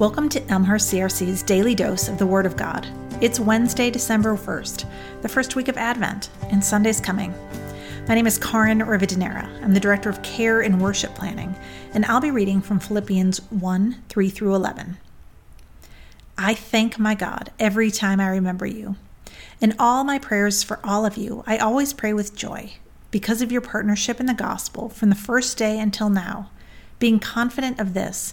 Welcome to Elmhurst CRC's daily dose of the Word of God. It's Wednesday, December 1st, the first week of Advent, and Sunday's coming. My name is Karin Rivadeneira. I'm the Director of Care and Worship Planning, and I'll be reading from Philippians 1 3 through 11. I thank my God every time I remember you. In all my prayers for all of you, I always pray with joy because of your partnership in the gospel from the first day until now, being confident of this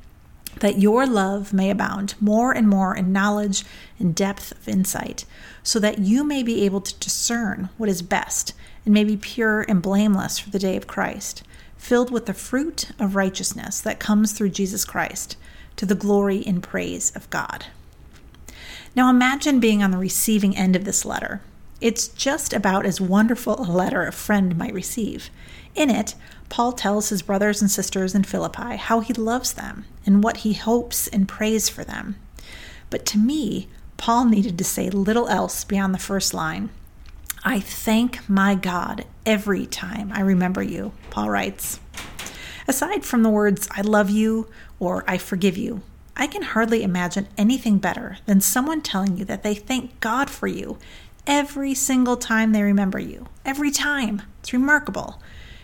that your love may abound more and more in knowledge and depth of insight, so that you may be able to discern what is best and may be pure and blameless for the day of Christ, filled with the fruit of righteousness that comes through Jesus Christ, to the glory and praise of God. Now imagine being on the receiving end of this letter. It's just about as wonderful a letter a friend might receive. In it, Paul tells his brothers and sisters in Philippi how he loves them and what he hopes and prays for them. But to me, Paul needed to say little else beyond the first line. I thank my God every time I remember you, Paul writes. Aside from the words, I love you or I forgive you, I can hardly imagine anything better than someone telling you that they thank God for you every single time they remember you. Every time. It's remarkable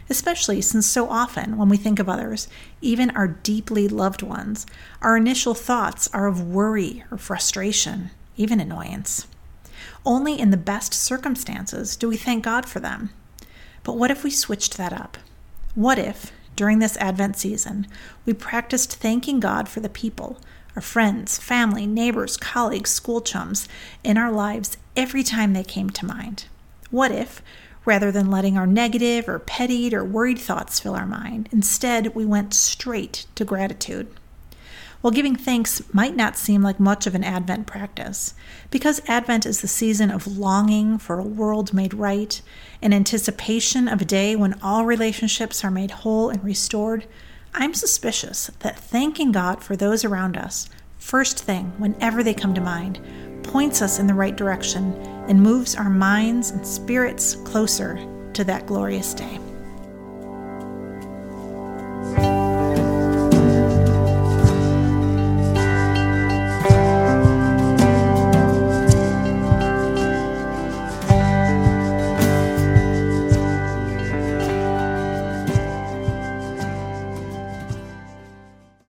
especially since so often when we think of others, even our deeply loved ones, our initial thoughts are of worry or frustration, even annoyance. Only in the best circumstances do we thank God for them. But what if we switched that up? What if, during this Advent season, we practiced thanking God for the people, our friends, family, neighbors, colleagues, school chums in our lives every time they came to mind? What if, rather than letting our negative or pettied or worried thoughts fill our mind. Instead, we went straight to gratitude. While giving thanks might not seem like much of an Advent practice, because Advent is the season of longing for a world made right, in anticipation of a day when all relationships are made whole and restored, I'm suspicious that thanking God for those around us, first thing whenever they come to mind, points us in the right direction and moves our minds and spirits closer to that glorious day.